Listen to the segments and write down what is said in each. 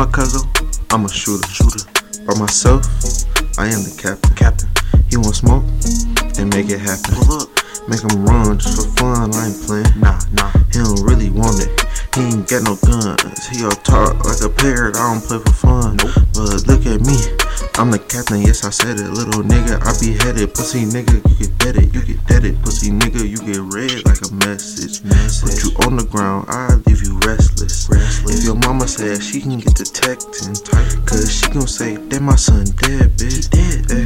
my cousin, I'm a shooter, shooter. By myself, I am the captain, captain. He want smoke and make it happen. Pull up, make him run just for fun. I ain't playing. Nah, nah. He don't really want it. He ain't got no guns. He all talk like a parrot. I don't play for fun. Nope. But look at me. I'm the captain. Yes, I said it. Little nigga, I be headed. Pussy nigga, you get deaded. You get deaded. Pussy nigga, you get red like a message. Put you on the ground. I leave you restless. Restless. If your mama said she can get detecting, cause she gon' say that my son dead, bitch. dead. Hey,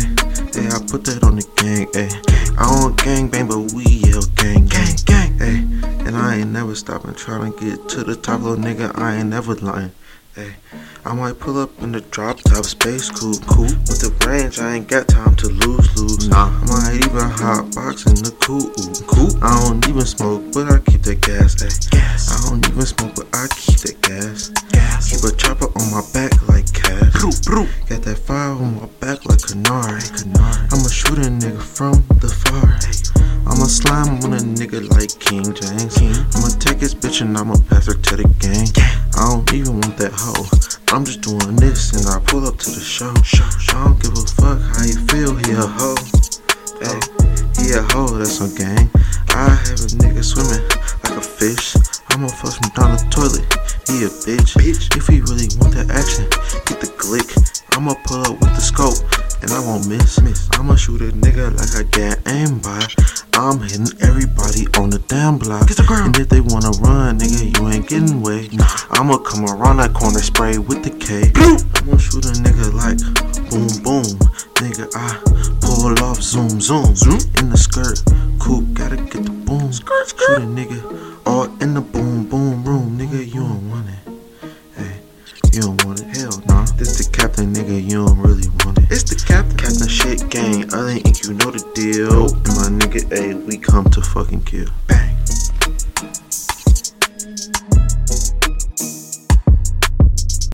hey, I put that on the gang. Hey, I don't gang bang, but we yell gang gang. Gang. Hey, and I ain't never stopping trying to get to the top, little nigga. I ain't never lying. Hey, I might pull up in the drop top space coupe, coupe with the range. I ain't got time to lose, lose. Nah. I might even hot box in the coupe, coupe. I don't even smoke, but I keep that gas. Ay. Gas. I don't even smoke, but I keep that gas. Gas. Keep a chopper on my back like cash. Got that fire on my back like canard. Canard. I'ma shoot a nigga from the far. I'ma slime on a nigga like King James. I'ma take his bitch and I'ma pass her to the gang. I don't even want that hoe. I'm just doing this and I pull up to the show. Show. I don't give a fuck how you feel. He a hoe. Hey, he a hoe. That's on gang. I have a nigga swimming like a fish. I'ma flush him down the toilet. He a bitch. bitch. If he really want that action, get the glick. I'ma pull up with the scope and I won't miss. miss. I'ma shoot a nigga like I got aimbot. I'm hitting everybody on the damn block. Get the ground. And if they wanna run, nigga, you ain't getting away. I'ma come around that corner, spray with the K. I'ma shoot a nigga like boom boom. Nigga, I pull off zoom zoom. Zoom. In the skirt, coupe, gotta get the boom. Skirt, Shoot skirt. a nigga all in the boom boom room. Nigga, you don't want it. Hey, you don't want it. Hell nah. This the captain, nigga, you don't deal. And my nigga, A, we come to fucking kill.